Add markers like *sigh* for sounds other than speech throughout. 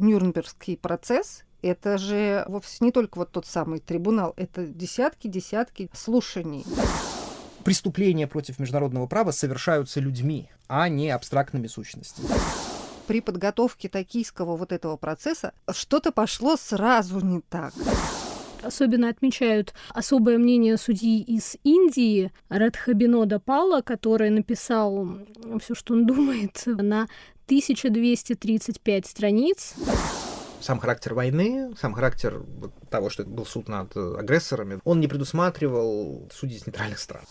Нюрнбергский процесс это же вовсе не только вот тот самый трибунал, это десятки-десятки слушаний. Преступления против международного права совершаются людьми, а не абстрактными сущностями при подготовке токийского вот этого процесса что-то пошло сразу не так. Особенно отмечают особое мнение судьи из Индии Радхабинода Пала, который написал все, что он думает, на 1235 страниц сам характер войны, сам характер того, что это был суд над агрессорами, он не предусматривал судей из нейтральных стран.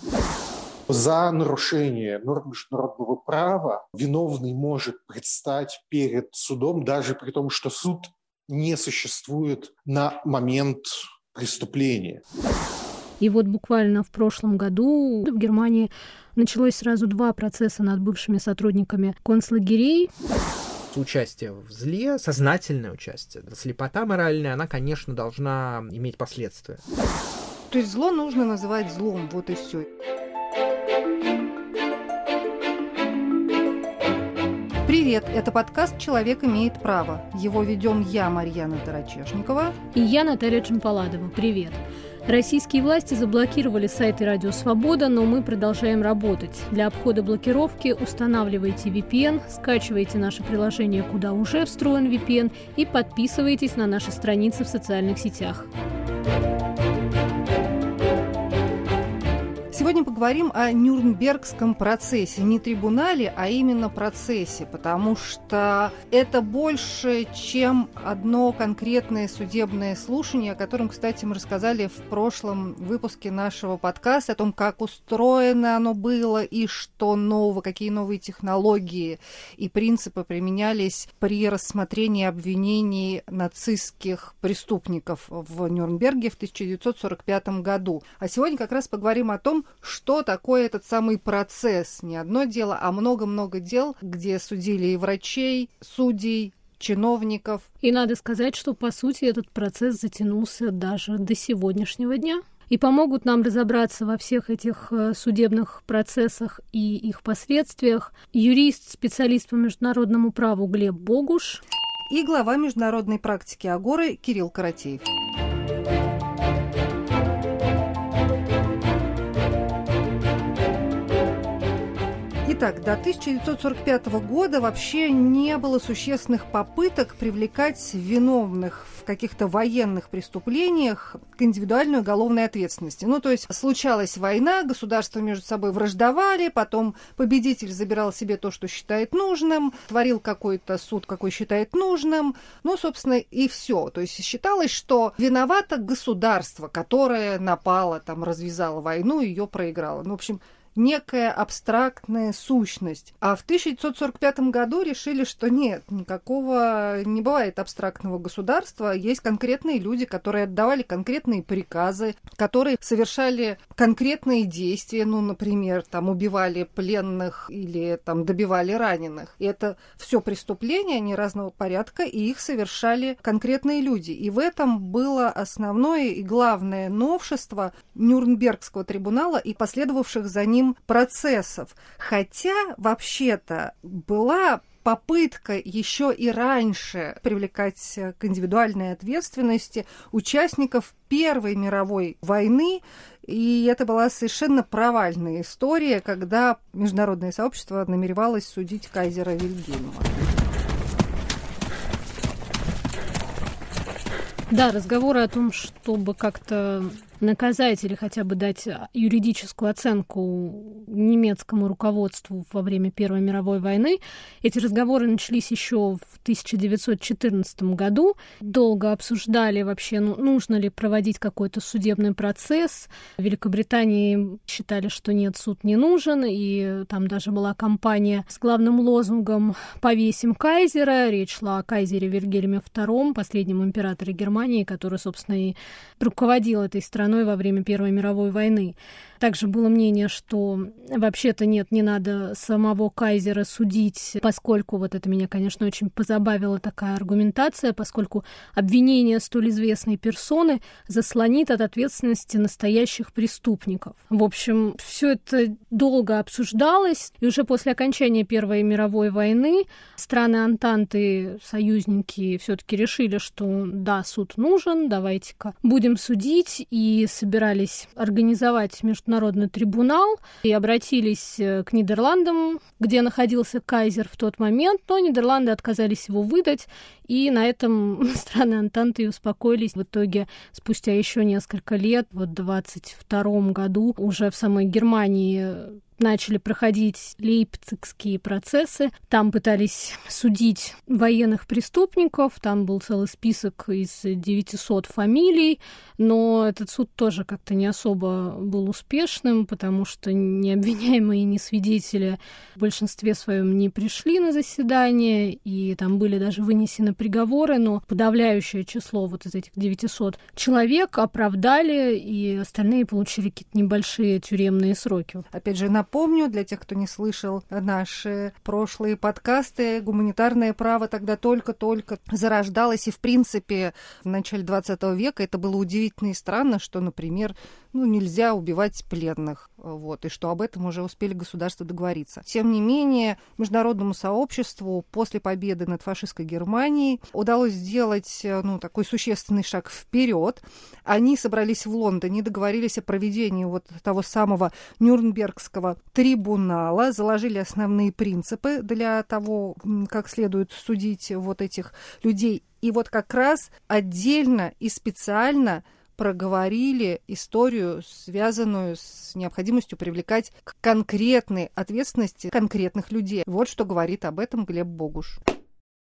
За нарушение норм международного права виновный может предстать перед судом, даже при том, что суд не существует на момент преступления. И вот буквально в прошлом году в Германии началось сразу два процесса над бывшими сотрудниками концлагерей участие в зле, сознательное участие, слепота моральная, она, конечно, должна иметь последствия. То есть зло нужно называть злом, вот и все. Привет, это подкаст «Человек имеет право». Его ведем я, Марьяна Тарачешникова. И я, Наталья Чемпаладова. Привет. Российские власти заблокировали сайты «Радио Свобода», но мы продолжаем работать. Для обхода блокировки устанавливайте VPN, скачивайте наше приложение, куда уже встроен VPN, и подписывайтесь на наши страницы в социальных сетях. Сегодня поговорим о Нюрнбергском процессе. Не трибунале, а именно процессе, потому что это больше, чем одно конкретное судебное слушание, о котором, кстати, мы рассказали в прошлом выпуске нашего подкаста, о том, как устроено оно было и что нового, какие новые технологии и принципы применялись при рассмотрении обвинений нацистских преступников в Нюрнберге в 1945 году. А сегодня как раз поговорим о том, что такое этот самый процесс. Не одно дело, а много-много дел, где судили и врачей, судей, чиновников. И надо сказать, что, по сути, этот процесс затянулся даже до сегодняшнего дня. И помогут нам разобраться во всех этих э, судебных процессах и их последствиях юрист, специалист по международному праву Глеб Богуш и глава международной практики Агоры Кирилл Каратеев. Итак, до 1945 года вообще не было существенных попыток привлекать виновных в каких-то военных преступлениях к индивидуальной уголовной ответственности. Ну, то есть случалась война, государства между собой враждовали, потом победитель забирал себе то, что считает нужным, творил какой-то суд, какой считает нужным, ну, собственно, и все. То есть считалось, что виновато государство, которое напало, там, развязало войну, ее проиграло. Ну, в общем, некая абстрактная сущность. А в 1945 году решили, что нет, никакого не бывает абстрактного государства. Есть конкретные люди, которые отдавали конкретные приказы, которые совершали конкретные действия, ну, например, там убивали пленных или там добивали раненых. И это все преступления, они разного порядка, и их совершали конкретные люди. И в этом было основное и главное новшество Нюрнбергского трибунала и последовавших за ним процессов. Хотя, вообще-то, была попытка еще и раньше привлекать к индивидуальной ответственности участников Первой мировой войны, и это была совершенно провальная история, когда международное сообщество намеревалось судить кайзера Вильгельма. Да, разговоры о том, чтобы как-то наказать или хотя бы дать юридическую оценку немецкому руководству во время Первой мировой войны. Эти разговоры начались еще в 1914 году. Долго обсуждали вообще, ну, нужно ли проводить какой-то судебный процесс. В Великобритании считали, что нет, суд не нужен, и там даже была кампания с главным лозунгом «Повесим кайзера». Речь шла о кайзере Вильгельме II, последнем императоре Германии, который, собственно, и руководил этой страной страной во время Первой мировой войны. Также было мнение, что вообще-то нет, не надо самого кайзера судить, поскольку вот это меня, конечно, очень позабавила такая аргументация, поскольку обвинение столь известной персоны заслонит от ответственности настоящих преступников. В общем, все это долго обсуждалось, и уже после окончания Первой мировой войны страны Антанты, союзники, все-таки решили, что да, суд нужен, давайте-ка будем судить, и собирались организовать международный трибунал, и обратились э, к Нидерландам, где находился кайзер в тот момент, но Нидерланды отказались его выдать, и на этом *laughs* страны Антанты и успокоились. В итоге, спустя еще несколько лет, вот в 22 году, уже в самой Германии начали проходить лейпцигские процессы. Там пытались судить военных преступников. Там был целый список из 900 фамилий. Но этот суд тоже как-то не особо был успешным, потому что ни обвиняемые, ни свидетели в большинстве своем не пришли на заседание. И там были даже вынесены приговоры, но подавляющее число вот из этих 900 человек оправдали, и остальные получили какие-то небольшие тюремные сроки. Опять же, на Напомню, для тех, кто не слышал наши прошлые подкасты, гуманитарное право тогда только-только зарождалось, и, в принципе, в начале 20 века это было удивительно и странно, что, например, ну, нельзя убивать пленных, вот, и что об этом уже успели государства договориться. Тем не менее, международному сообществу после победы над фашистской Германией удалось сделать, ну, такой существенный шаг вперед. Они собрались в Лондоне, договорились о проведении вот того самого Нюрнбергского трибунала, заложили основные принципы для того, как следует судить вот этих людей. И вот как раз отдельно и специально проговорили историю, связанную с необходимостью привлекать к конкретной ответственности конкретных людей. Вот что говорит об этом Глеб Богуш.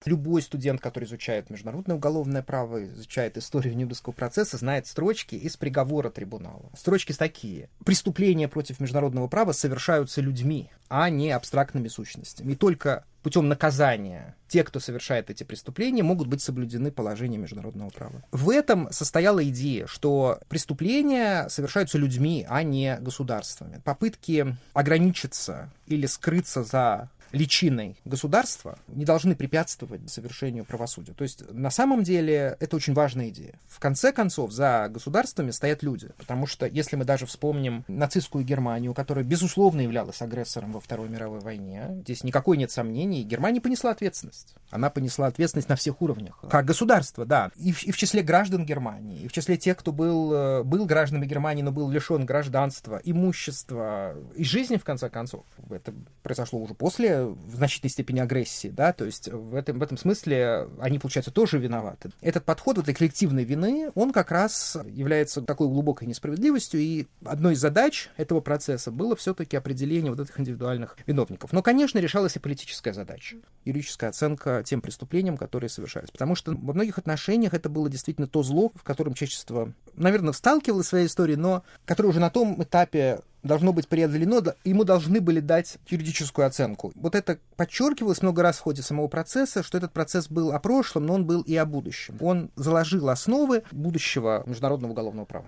Любой студент, который изучает международное уголовное право, изучает историю Нюрнбергского процесса, знает строчки из приговора трибунала. Строчки такие. Преступления против международного права совершаются людьми, а не абстрактными сущностями. И только путем наказания те, кто совершает эти преступления, могут быть соблюдены положения международного права. В этом состояла идея, что преступления совершаются людьми, а не государствами. Попытки ограничиться или скрыться за личиной государства не должны препятствовать совершению правосудия. То есть на самом деле это очень важная идея. В конце концов за государствами стоят люди, потому что если мы даже вспомним нацистскую Германию, которая безусловно являлась агрессором во Второй мировой войне, здесь никакой нет сомнений, Германия понесла ответственность. Она понесла ответственность на всех уровнях. Как государство, да, и в, и в числе граждан Германии, и в числе тех, кто был, э, был гражданами Германии, но был лишен гражданства, имущества и жизни, в конце концов. Это произошло уже после в значительной степени агрессии, да, то есть в этом, в этом смысле они, получается, тоже виноваты. Этот подход вот этой коллективной вины, он как раз является такой глубокой несправедливостью, и одной из задач этого процесса было все-таки определение вот этих индивидуальных виновников. Но, конечно, решалась и политическая задача, юридическая оценка тем преступлениям, которые совершались. Потому что во многих отношениях это было действительно то зло, в котором человечество, наверное, сталкивалось в своей истории, но которое уже на том этапе должно быть преодолено, ему должны были дать юридическую оценку. Вот это подчеркивалось много раз в ходе самого процесса, что этот процесс был о прошлом, но он был и о будущем. Он заложил основы будущего международного уголовного права.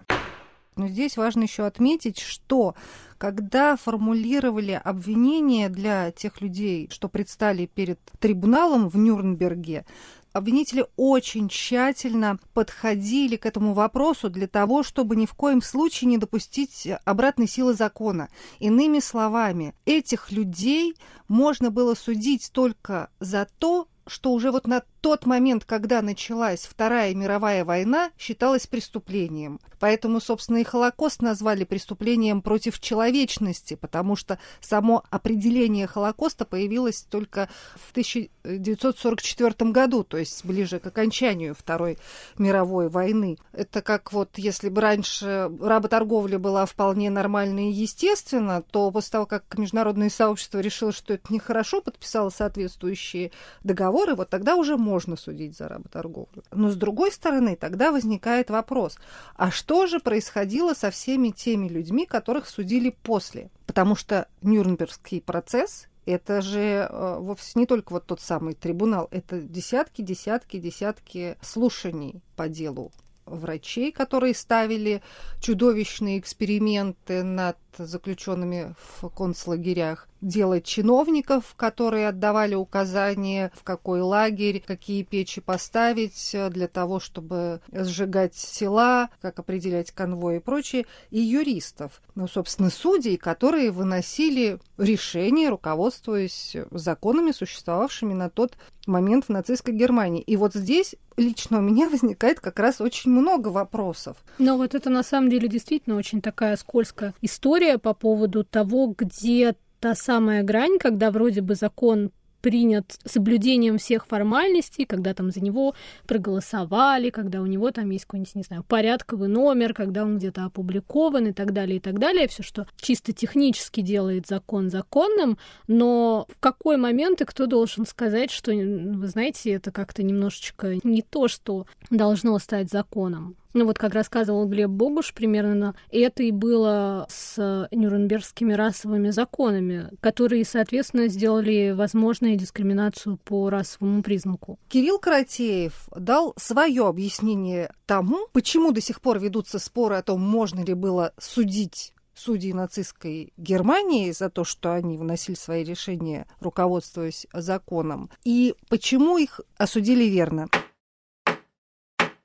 Но здесь важно еще отметить, что когда формулировали обвинения для тех людей, что предстали перед трибуналом в Нюрнберге, обвинители очень тщательно подходили к этому вопросу для того, чтобы ни в коем случае не допустить обратной силы закона. Иными словами, этих людей можно было судить только за то, что уже вот на тот момент, когда началась Вторая мировая война, считалось преступлением. Поэтому, собственно, и Холокост назвали преступлением против человечности, потому что само определение Холокоста появилось только в 1944 году, то есть ближе к окончанию Второй мировой войны. Это как вот, если бы раньше работорговля была вполне нормальной и естественно, то после того, как международное сообщество решило, что это нехорошо, подписало соответствующие договоры, вот тогда уже можно можно судить за работорговлю. Но с другой стороны, тогда возникает вопрос, а что же происходило со всеми теми людьми, которых судили после? Потому что Нюрнбергский процесс это же э, вовсе не только вот тот самый трибунал, это десятки, десятки, десятки слушаний по делу врачей, которые ставили чудовищные эксперименты над заключенными в концлагерях, делать чиновников, которые отдавали указания, в какой лагерь, какие печи поставить для того, чтобы сжигать села, как определять конвой и прочее, и юристов, ну, собственно, судей, которые выносили решения, руководствуясь законами, существовавшими на тот момент в нацистской Германии. И вот здесь лично у меня *laughs* возникает как раз очень много вопросов. Но вот это на самом деле действительно очень такая скользкая история по поводу того, где та самая грань, когда вроде бы закон принят соблюдением всех формальностей, когда там за него проголосовали, когда у него там есть какой-нибудь, не знаю, порядковый номер, когда он где-то опубликован и так далее, и так далее. Все, что чисто технически делает закон законным, но в какой момент и кто должен сказать, что, вы знаете, это как-то немножечко не то, что должно стать законом. Ну вот, как рассказывал Глеб Богуш, примерно это и было с нюрнбергскими расовыми законами, которые, соответственно, сделали возможной дискриминацию по расовому признаку. Кирилл Каратеев дал свое объяснение тому, почему до сих пор ведутся споры о том, можно ли было судить судей нацистской Германии за то, что они выносили свои решения, руководствуясь законом, и почему их осудили верно.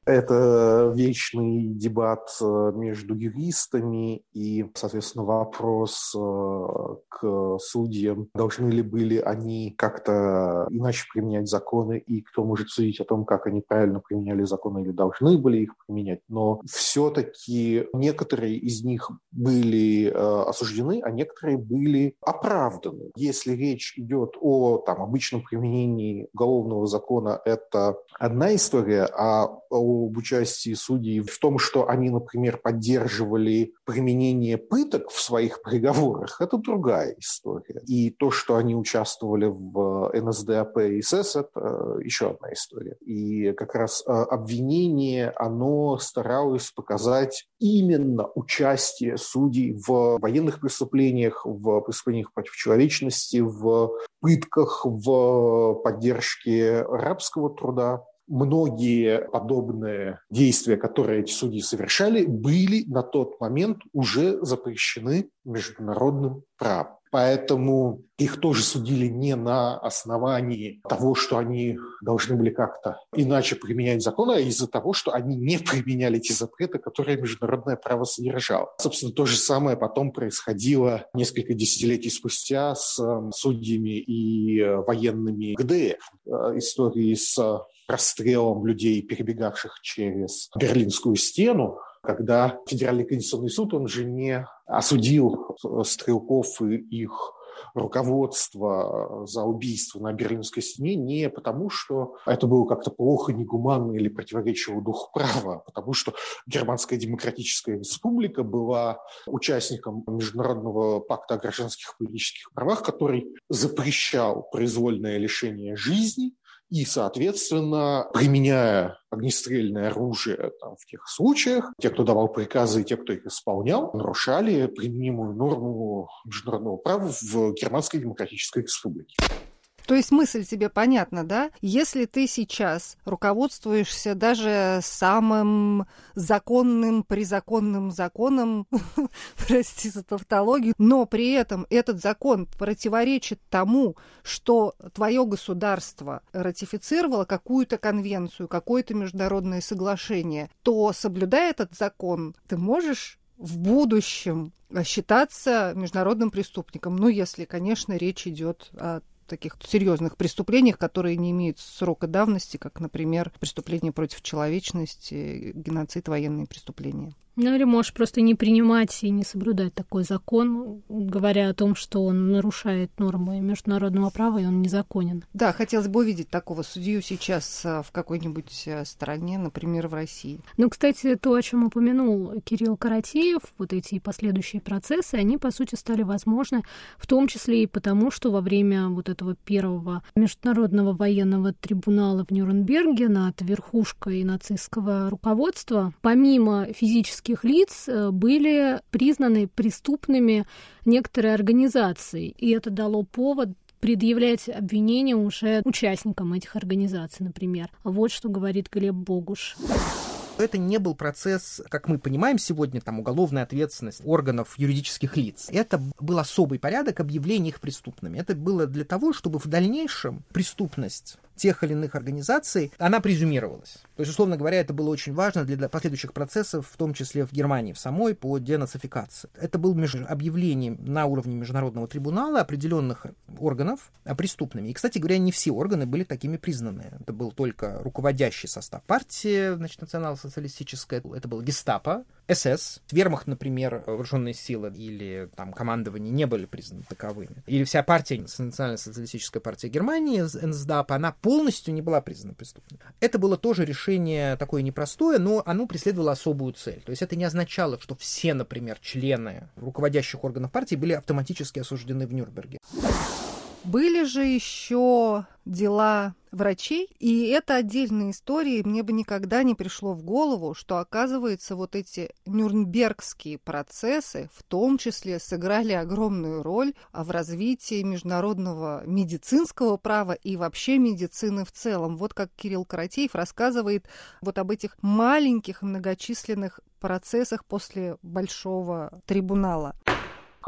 Это вечный дебат э, между юристами и, соответственно, вопрос э, к судьям, должны ли были они как-то иначе применять законы, и кто может судить о том, как они правильно применяли законы или должны были их применять. Но все-таки некоторые из них были э, осуждены, а некоторые были оправданы. Если речь идет о там, обычном применении уголовного закона, это одна история, а о об участии судей в том, что они, например, поддерживали применение пыток в своих приговорах, это другая история. И то, что они участвовали в НСДАП и СС, это еще одна история. И как раз э, обвинение, оно старалось показать именно участие судей в военных преступлениях, в преступлениях против человечности, в пытках, в поддержке рабского труда многие подобные действия, которые эти судьи совершали, были на тот момент уже запрещены международным правом. Поэтому их тоже судили не на основании того, что они должны были как-то иначе применять законы, а из-за того, что они не применяли те запреты, которые международное право содержало. Собственно, то же самое потом происходило несколько десятилетий спустя с судьями и э, военными ГДР. Э, истории с расстрелом людей, перебегавших через Берлинскую стену, когда Федеральный конституционный суд, он же не осудил стрелков и их руководство за убийство на Берлинской стене не потому, что это было как-то плохо, негуманно или противоречило духу права, а потому что Германская Демократическая Республика была участником Международного пакта о гражданских и политических правах, который запрещал произвольное лишение жизни – и, соответственно, применяя огнестрельное оружие там, в тех случаях, те, кто давал приказы и те, кто их исполнял, нарушали применимую норму международного права в Германской Демократической Республике. То есть мысль тебе понятна, да? Если ты сейчас руководствуешься даже самым законным, призаконным законом, *laughs* прости за тавтологию, но при этом этот закон противоречит тому, что твое государство ратифицировало какую-то конвенцию, какое-то международное соглашение, то, соблюдая этот закон, ты можешь в будущем считаться международным преступником. Ну, если, конечно, речь идет о таких серьезных преступлениях, которые не имеют срока давности, как, например, преступления против человечности, геноцид, военные преступления. Ну или можешь просто не принимать и не соблюдать такой закон, говоря о том, что он нарушает нормы международного права и он незаконен. Да, хотелось бы увидеть такого судью сейчас а, в какой-нибудь а, стране, например, в России. Ну, кстати, то, о чем упомянул Кирилл Каратеев, вот эти последующие процессы, они, по сути, стали возможны, в том числе и потому, что во время вот этого первого международного военного трибунала в Нюрнберге над верхушкой нацистского руководства, помимо физических физических лиц э, были признаны преступными некоторые организации, и это дало повод предъявлять обвинения уже участникам этих организаций, например. Вот что говорит Глеб Богуш. Это не был процесс, как мы понимаем сегодня, там, уголовная ответственность органов юридических лиц. Это был особый порядок объявления их преступными. Это было для того, чтобы в дальнейшем преступность тех или иных организаций, она презюмировалась. То есть, условно говоря, это было очень важно для последующих процессов, в том числе в Германии в самой, по денацификации. Это было меж... объявление на уровне Международного трибунала определенных органов преступными. И, кстати говоря, не все органы были такими признаны. Это был только руководящий состав партии, значит, национал-социалистическая, это был гестапо, СС, Вермахт, например, вооруженные силы или там командование не были признаны таковыми. Или вся партия, Национально-социалистическая партия Германии, НСДАП, она полностью не была признана преступной. Это было тоже решение такое непростое, но оно преследовало особую цель. То есть это не означало, что все, например, члены руководящих органов партии были автоматически осуждены в Нюрнберге. Были же еще дела врачей, и это отдельная история, и мне бы никогда не пришло в голову, что, оказывается, вот эти нюрнбергские процессы в том числе сыграли огромную роль в развитии международного медицинского права и вообще медицины в целом. Вот как Кирилл Каратеев рассказывает вот об этих маленьких многочисленных процессах после Большого трибунала.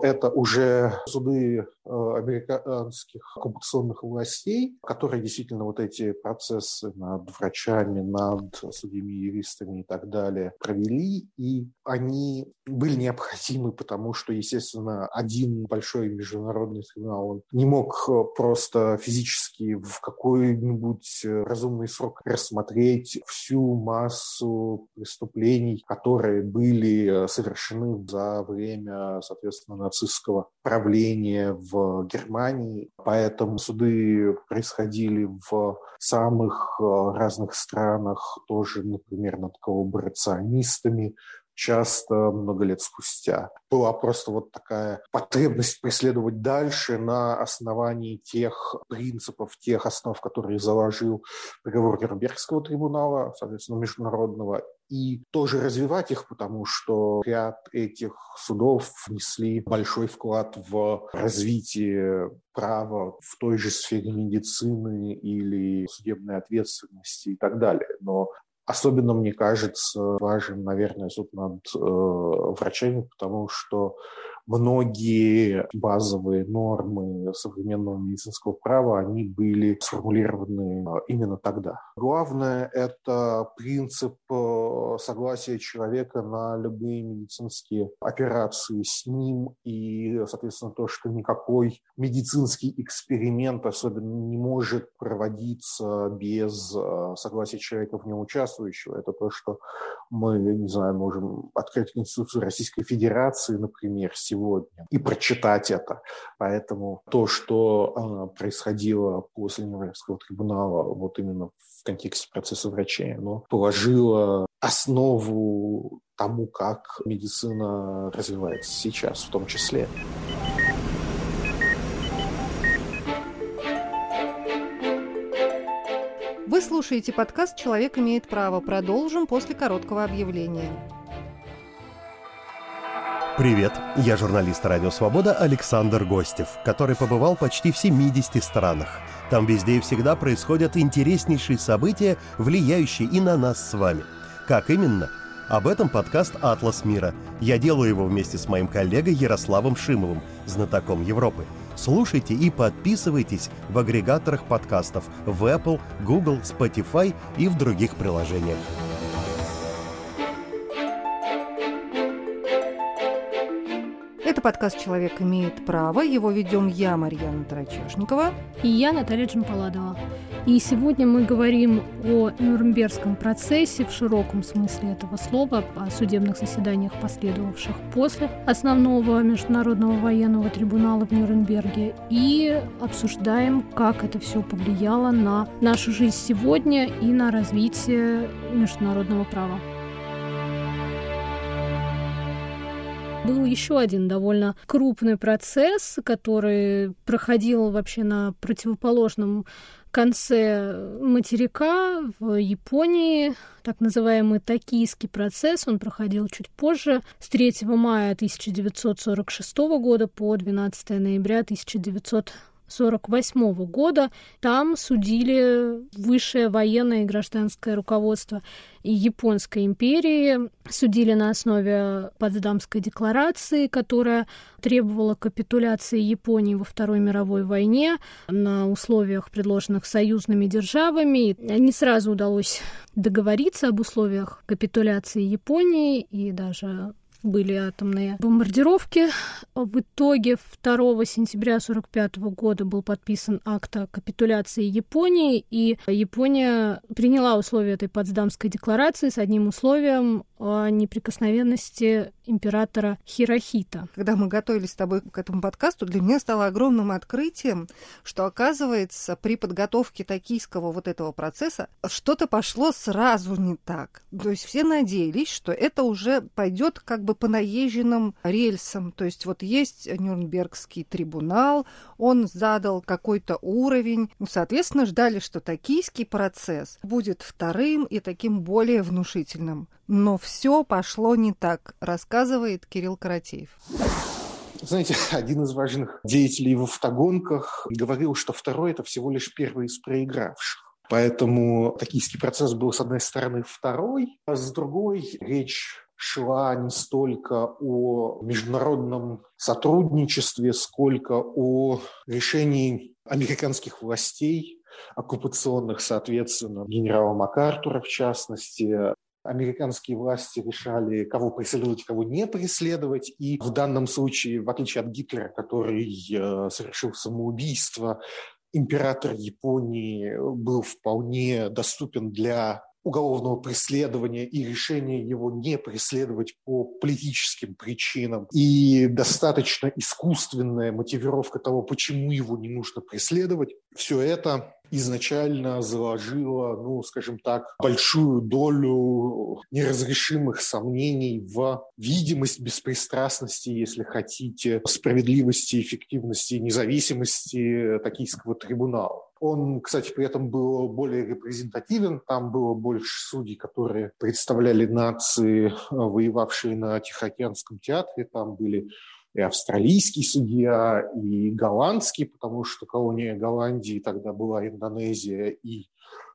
Это уже суды Э, американских оккупационных властей, которые действительно вот эти процессы над врачами, над судьями, юристами и так далее провели, и они были необходимы, потому что, естественно, один большой международный он не мог просто физически в какой-нибудь разумный срок рассмотреть всю массу преступлений, которые были совершены за время, соответственно, нацистского правления в Германии, поэтому суды происходили в самых э, разных странах, тоже, например, над коллаборационистами, часто много лет спустя. Была просто вот такая потребность преследовать дальше на основании тех принципов, тех основ, которые заложил приговор Нюрнбергского трибунала, соответственно, международного, и тоже развивать их, потому что ряд этих судов внесли большой вклад в развитие права в той же сфере медицины или судебной ответственности и так далее. Но Особенно, мне кажется, важен, наверное, суд над э, врачами, потому что многие базовые нормы современного медицинского права, они были сформулированы а, именно тогда. Главное – это принцип согласия человека на любые медицинские операции с ним и, соответственно, то, что никакой медицинский эксперимент особенно не может проводиться без э, согласия человека в нем участвующего. Это то, что мы, не знаю, можем открыть Конституцию Российской Федерации, например, сегодня сегодня и прочитать это. Поэтому то, что э, происходило после Нюрнбергского трибунала, вот именно в контексте процесса врачей, оно положило основу тому, как медицина развивается сейчас в том числе. Вы слушаете подкаст «Человек имеет право». Продолжим после короткого объявления. Привет, я журналист «Радио Свобода» Александр Гостев, который побывал почти в 70 странах. Там везде и всегда происходят интереснейшие события, влияющие и на нас с вами. Как именно? Об этом подкаст «Атлас мира». Я делаю его вместе с моим коллегой Ярославом Шимовым, знатоком Европы. Слушайте и подписывайтесь в агрегаторах подкастов в Apple, Google, Spotify и в других приложениях. Это подкаст «Человек имеет право». Его ведем я, Марьяна Тарачешникова. И я, Наталья Джампаладова. И сегодня мы говорим о Нюрнбергском процессе в широком смысле этого слова, о судебных заседаниях, последовавших после основного Международного военного трибунала в Нюрнберге, и обсуждаем, как это все повлияло на нашу жизнь сегодня и на развитие международного права. Был еще один довольно крупный процесс, который проходил вообще на противоположном конце материка в Японии, так называемый Токийский процесс, он проходил чуть позже, с 3 мая 1946 года по 12 ноября 1947 1948 года. Там судили высшее военное и гражданское руководство Японской империи. Судили на основе Потсдамской декларации, которая требовала капитуляции Японии во Второй мировой войне на условиях, предложенных союзными державами. Не сразу удалось договориться об условиях капитуляции Японии, и даже были атомные бомбардировки. В итоге 2 сентября 1945 года был подписан акт о капитуляции Японии, и Япония приняла условия этой Потсдамской декларации с одним условием о неприкосновенности императора Хирохита. Когда мы готовились с тобой к этому подкасту, для меня стало огромным открытием, что, оказывается, при подготовке токийского вот этого процесса что-то пошло сразу не так. То есть все надеялись, что это уже пойдет как бы по наезженным рельсам. То есть вот есть Нюрнбергский трибунал, он задал какой-то уровень. Ну, соответственно, ждали, что токийский процесс будет вторым и таким более внушительным. Но все пошло не так, рассказывает Кирилл Каратеев. Знаете, *laughs* один из важных деятелей в автогонках говорил, что второй – это всего лишь первый из проигравших. Поэтому токийский процесс был, с одной стороны, второй, а с другой речь шла не столько о международном сотрудничестве, сколько о решении американских властей, оккупационных, соответственно, генерала МакАртура в частности, американские власти решали, кого преследовать, кого не преследовать. И в данном случае, в отличие от Гитлера, который э, совершил самоубийство, император Японии был вполне доступен для уголовного преследования и решения его не преследовать по политическим причинам. И достаточно искусственная мотивировка того, почему его не нужно преследовать, все это изначально заложила, ну, скажем так, большую долю неразрешимых сомнений в видимость беспристрастности, если хотите, справедливости, эффективности, независимости токийского трибунала. Он, кстати, при этом был более репрезентативен. Там было больше судей, которые представляли нации, воевавшие на Тихоокеанском театре. Там были и австралийский судья, и голландский, потому что колония Голландии тогда была Индонезия, и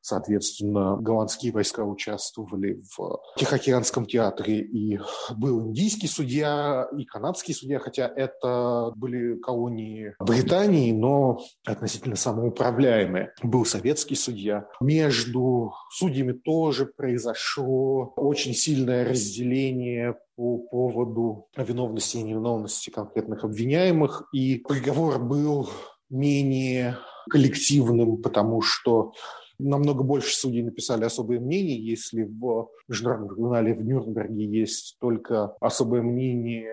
Соответственно, голландские войска участвовали в Тихоокеанском театре, и был индийский судья, и канадский судья, хотя это были колонии Британии, но относительно самоуправляемые. Был советский судья. Между судьями тоже произошло очень сильное разделение по поводу виновности и невиновности конкретных обвиняемых, и приговор был менее коллективным, потому что намного больше судей написали особое мнение. Если в Международном трибунале в Нюрнберге есть только особое мнение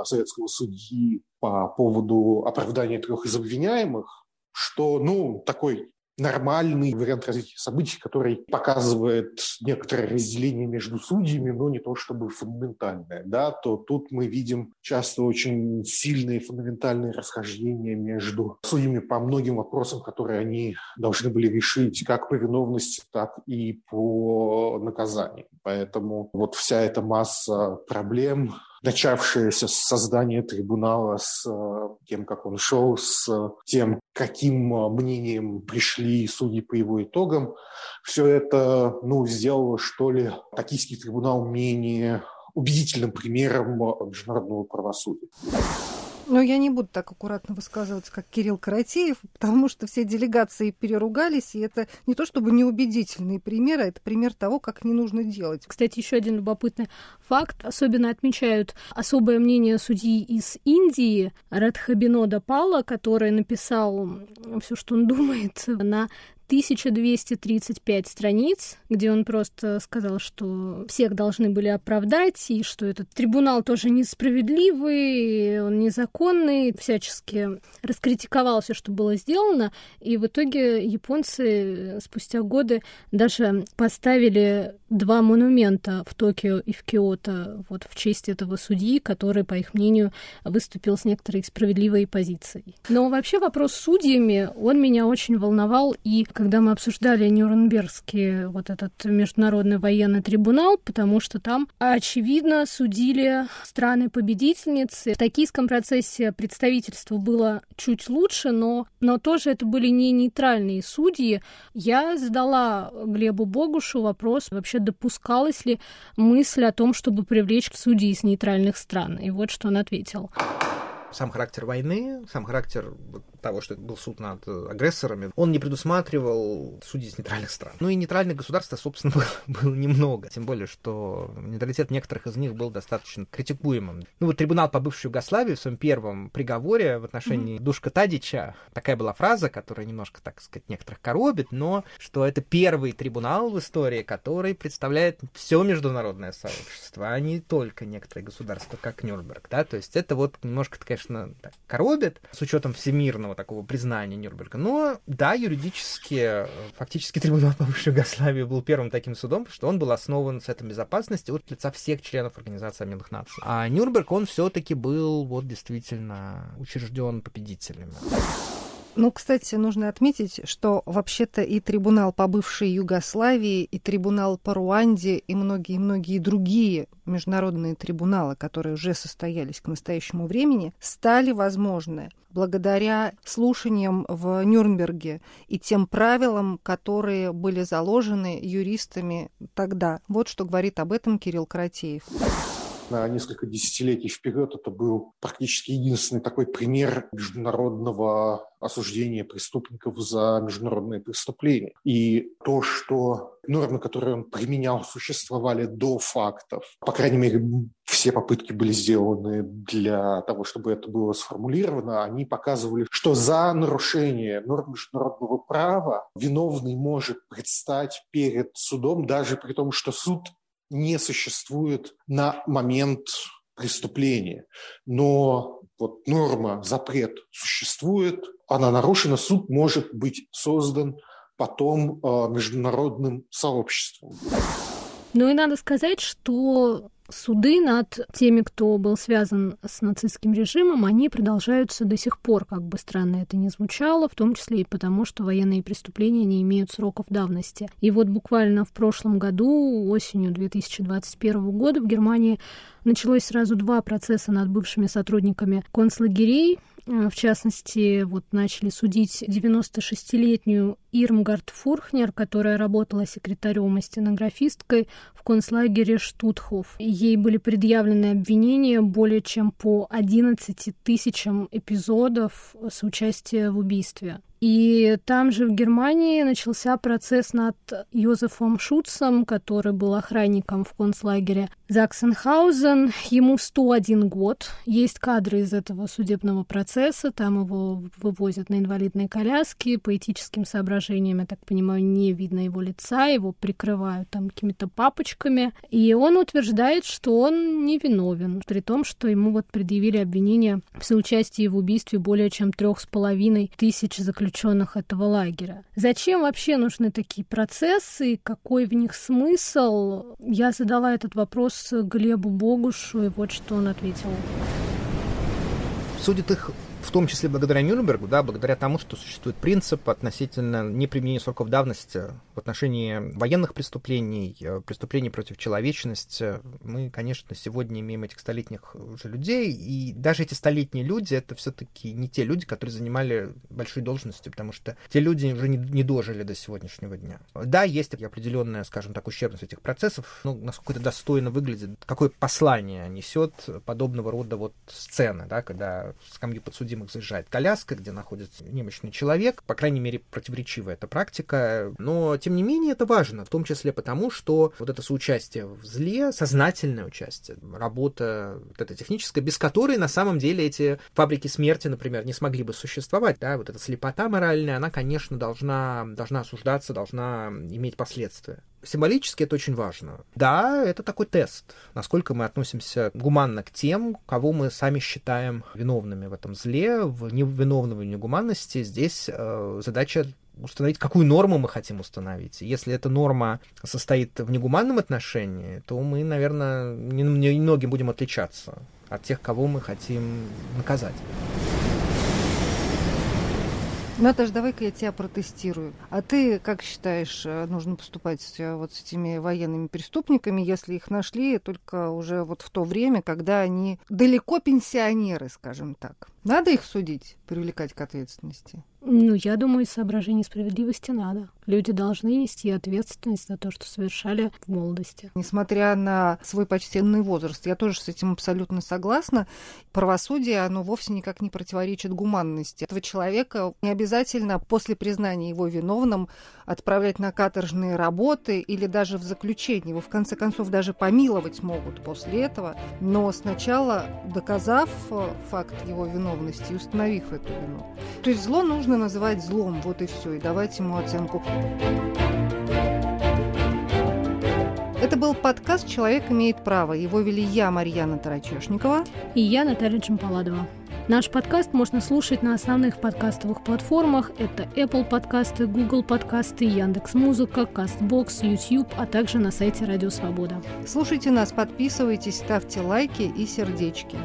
а, советского судьи по поводу оправдания трех из обвиняемых, что, ну, такой нормальный вариант развития событий, который показывает некоторое разделение между судьями, но не то чтобы фундаментальное, да, то тут мы видим часто очень сильные фундаментальные расхождения между судьями по многим вопросам, которые они должны были решить как по виновности, так и по наказанию. Поэтому вот вся эта масса проблем начавшееся с создания трибунала, с э, тем, как он шел, с тем, каким э, мнением пришли судьи по его итогам, все это ну, сделало, что ли, Токийский трибунал менее убедительным примером международного правосудия. Но я не буду так аккуратно высказываться, как Кирилл Каратеев, потому что все делегации переругались, и это не то чтобы неубедительные примеры, это пример того, как не нужно делать. Кстати, еще один любопытный факт. Особенно отмечают особое мнение судьи из Индии Радхабинода Пала, который написал все, что он думает на 1235 страниц, где он просто сказал, что всех должны были оправдать, и что этот трибунал тоже несправедливый, он незаконный, всячески раскритиковал все, что было сделано, и в итоге японцы спустя годы даже поставили два монумента в Токио и в Киото вот в честь этого судьи, который, по их мнению, выступил с некоторой справедливой позицией. Но вообще вопрос с судьями, он меня очень волновал и когда мы обсуждали Нюрнбергский вот этот международный военный трибунал, потому что там, очевидно, судили страны-победительницы. В токийском процессе представительство было чуть лучше, но, но тоже это были не нейтральные судьи. Я задала Глебу Богушу вопрос, вообще допускалась ли мысль о том, чтобы привлечь судей из нейтральных стран. И вот что он ответил сам характер войны, сам характер того, что это был суд над агрессорами, он не предусматривал судей из нейтральных стран. Ну и нейтральных государств, собственно, *laughs* было, было немного. Тем более, что нейтралитет некоторых из них был достаточно критикуемым. Ну вот трибунал по бывшей Югославии в своем первом приговоре в отношении mm-hmm. Душка Тадича, такая была фраза, которая немножко, так сказать, некоторых коробит, но что это первый трибунал в истории, который представляет все международное сообщество, а не только некоторые государства, как Нюрнберг, да, то есть это вот немножко, конечно, конечно, так, коробит с учетом всемирного такого признания Нюрнберга. Но да, юридически, фактически трибунал по бывшей Югославии был первым таким судом, что он был основан с этой безопасности от лица всех членов Организации Объединенных Наций. А Нюрнберг, он все-таки был вот действительно учрежден победителями. Ну, кстати, нужно отметить, что вообще-то и трибунал по бывшей Югославии, и трибунал по Руанде, и многие-многие другие международные трибуналы, которые уже состоялись к настоящему времени, стали возможны благодаря слушаниям в Нюрнберге и тем правилам, которые были заложены юристами тогда. Вот что говорит об этом Кирилл Каратеев на несколько десятилетий вперед это был практически единственный такой пример международного осуждения преступников за международные преступления. И то, что нормы, которые он применял, существовали до фактов, по крайней мере, все попытки были сделаны для того, чтобы это было сформулировано, они показывали, что за нарушение норм международного права виновный может предстать перед судом, даже при том, что суд не существует на момент преступления. Но вот норма, запрет существует, она нарушена, суд может быть создан потом э, международным сообществом. Ну и надо сказать, что суды над теми, кто был связан с нацистским режимом, они продолжаются до сих пор, как бы странно это ни звучало, в том числе и потому, что военные преступления не имеют сроков давности. И вот буквально в прошлом году, осенью 2021 года, в Германии началось сразу два процесса над бывшими сотрудниками концлагерей, Э, в частности, вот начали судить 96-летнюю Ирмгард Фурхнер, которая работала секретарем и стенографисткой в концлагере Штутхоф. Ей были предъявлены обвинения более чем по 11 тысячам эпизодов соучастия в убийстве. И там же в Германии начался процесс над Йозефом Шутцем, который был охранником в концлагере Заксенхаузен. Ему 101 год. Есть кадры из этого судебного процесса. Там его вывозят на инвалидной коляске. По этическим соображениям, я так понимаю, не видно его лица. Его прикрывают там какими-то папочками. И он утверждает, что он невиновен. При том, что ему вот предъявили обвинение в соучастии в убийстве более чем трех с половиной тысяч заключенных заключенных этого лагеря. Зачем вообще нужны такие процессы, какой в них смысл? Я задала этот вопрос Глебу Богушу, и вот что он ответил. Судит их в том числе благодаря Нюрнбергу, да, благодаря тому, что существует принцип относительно неприменения сроков давности в отношении военных преступлений, э, преступлений против человечности. Мы, конечно, сегодня имеем этих столетних уже людей, и даже эти столетние люди — это все таки не те люди, которые занимали большие должности, потому что те люди уже не, не дожили до сегодняшнего дня. Да, есть определенная, скажем так, ущербность этих процессов, но насколько это достойно выглядит, какое послание несет подобного рода вот сцены, да, когда скамью подсудимых подсудимых заезжает коляска, где находится немощный человек. По крайней мере, противоречивая эта практика. Но, тем не менее, это важно, в том числе потому, что вот это соучастие в зле, сознательное участие, работа вот эта техническая, без которой на самом деле эти фабрики смерти, например, не смогли бы существовать. Да? Вот эта слепота моральная, она, конечно, должна, должна осуждаться, должна иметь последствия символически это очень важно. Да, это такой тест, насколько мы относимся гуманно к тем, кого мы сами считаем виновными в этом зле, в невиновной негуманности. Здесь э, задача установить, какую норму мы хотим установить. Если эта норма состоит в негуманном отношении, то мы, наверное, немногим будем отличаться от тех, кого мы хотим наказать. Наташ, давай-ка я тебя протестирую. А ты как считаешь, э, нужно поступать э, вот с этими военными преступниками, если их нашли только уже вот в то время, когда они далеко пенсионеры, скажем так? Надо их судить, привлекать к ответственности? Ну, я думаю, из соображений справедливости надо. Люди должны нести ответственность за то, что совершали в молодости. Несмотря на свой почтенный возраст, я тоже с этим абсолютно согласна. Правосудие, оно вовсе никак не противоречит гуманности. Этого человека не обязательно после признания его виновным отправлять на каторжные работы или даже в заключение. Его, в конце концов, даже помиловать могут после этого. Но сначала, доказав э, факт его виновности и установив эту вину. То есть зло нужно называть злом, вот и все, и давать ему оценку. Это был подкаст «Человек имеет право». Его вели я, Марьяна Тарачешникова. И я, Наталья Чемпаладова. Наш подкаст можно слушать на основных подкастовых платформах. Это Apple подкасты, Google подкасты, Яндекс Музыка, Castbox, YouTube, а также на сайте Радио Свобода. Слушайте нас, подписывайтесь, ставьте лайки и сердечки.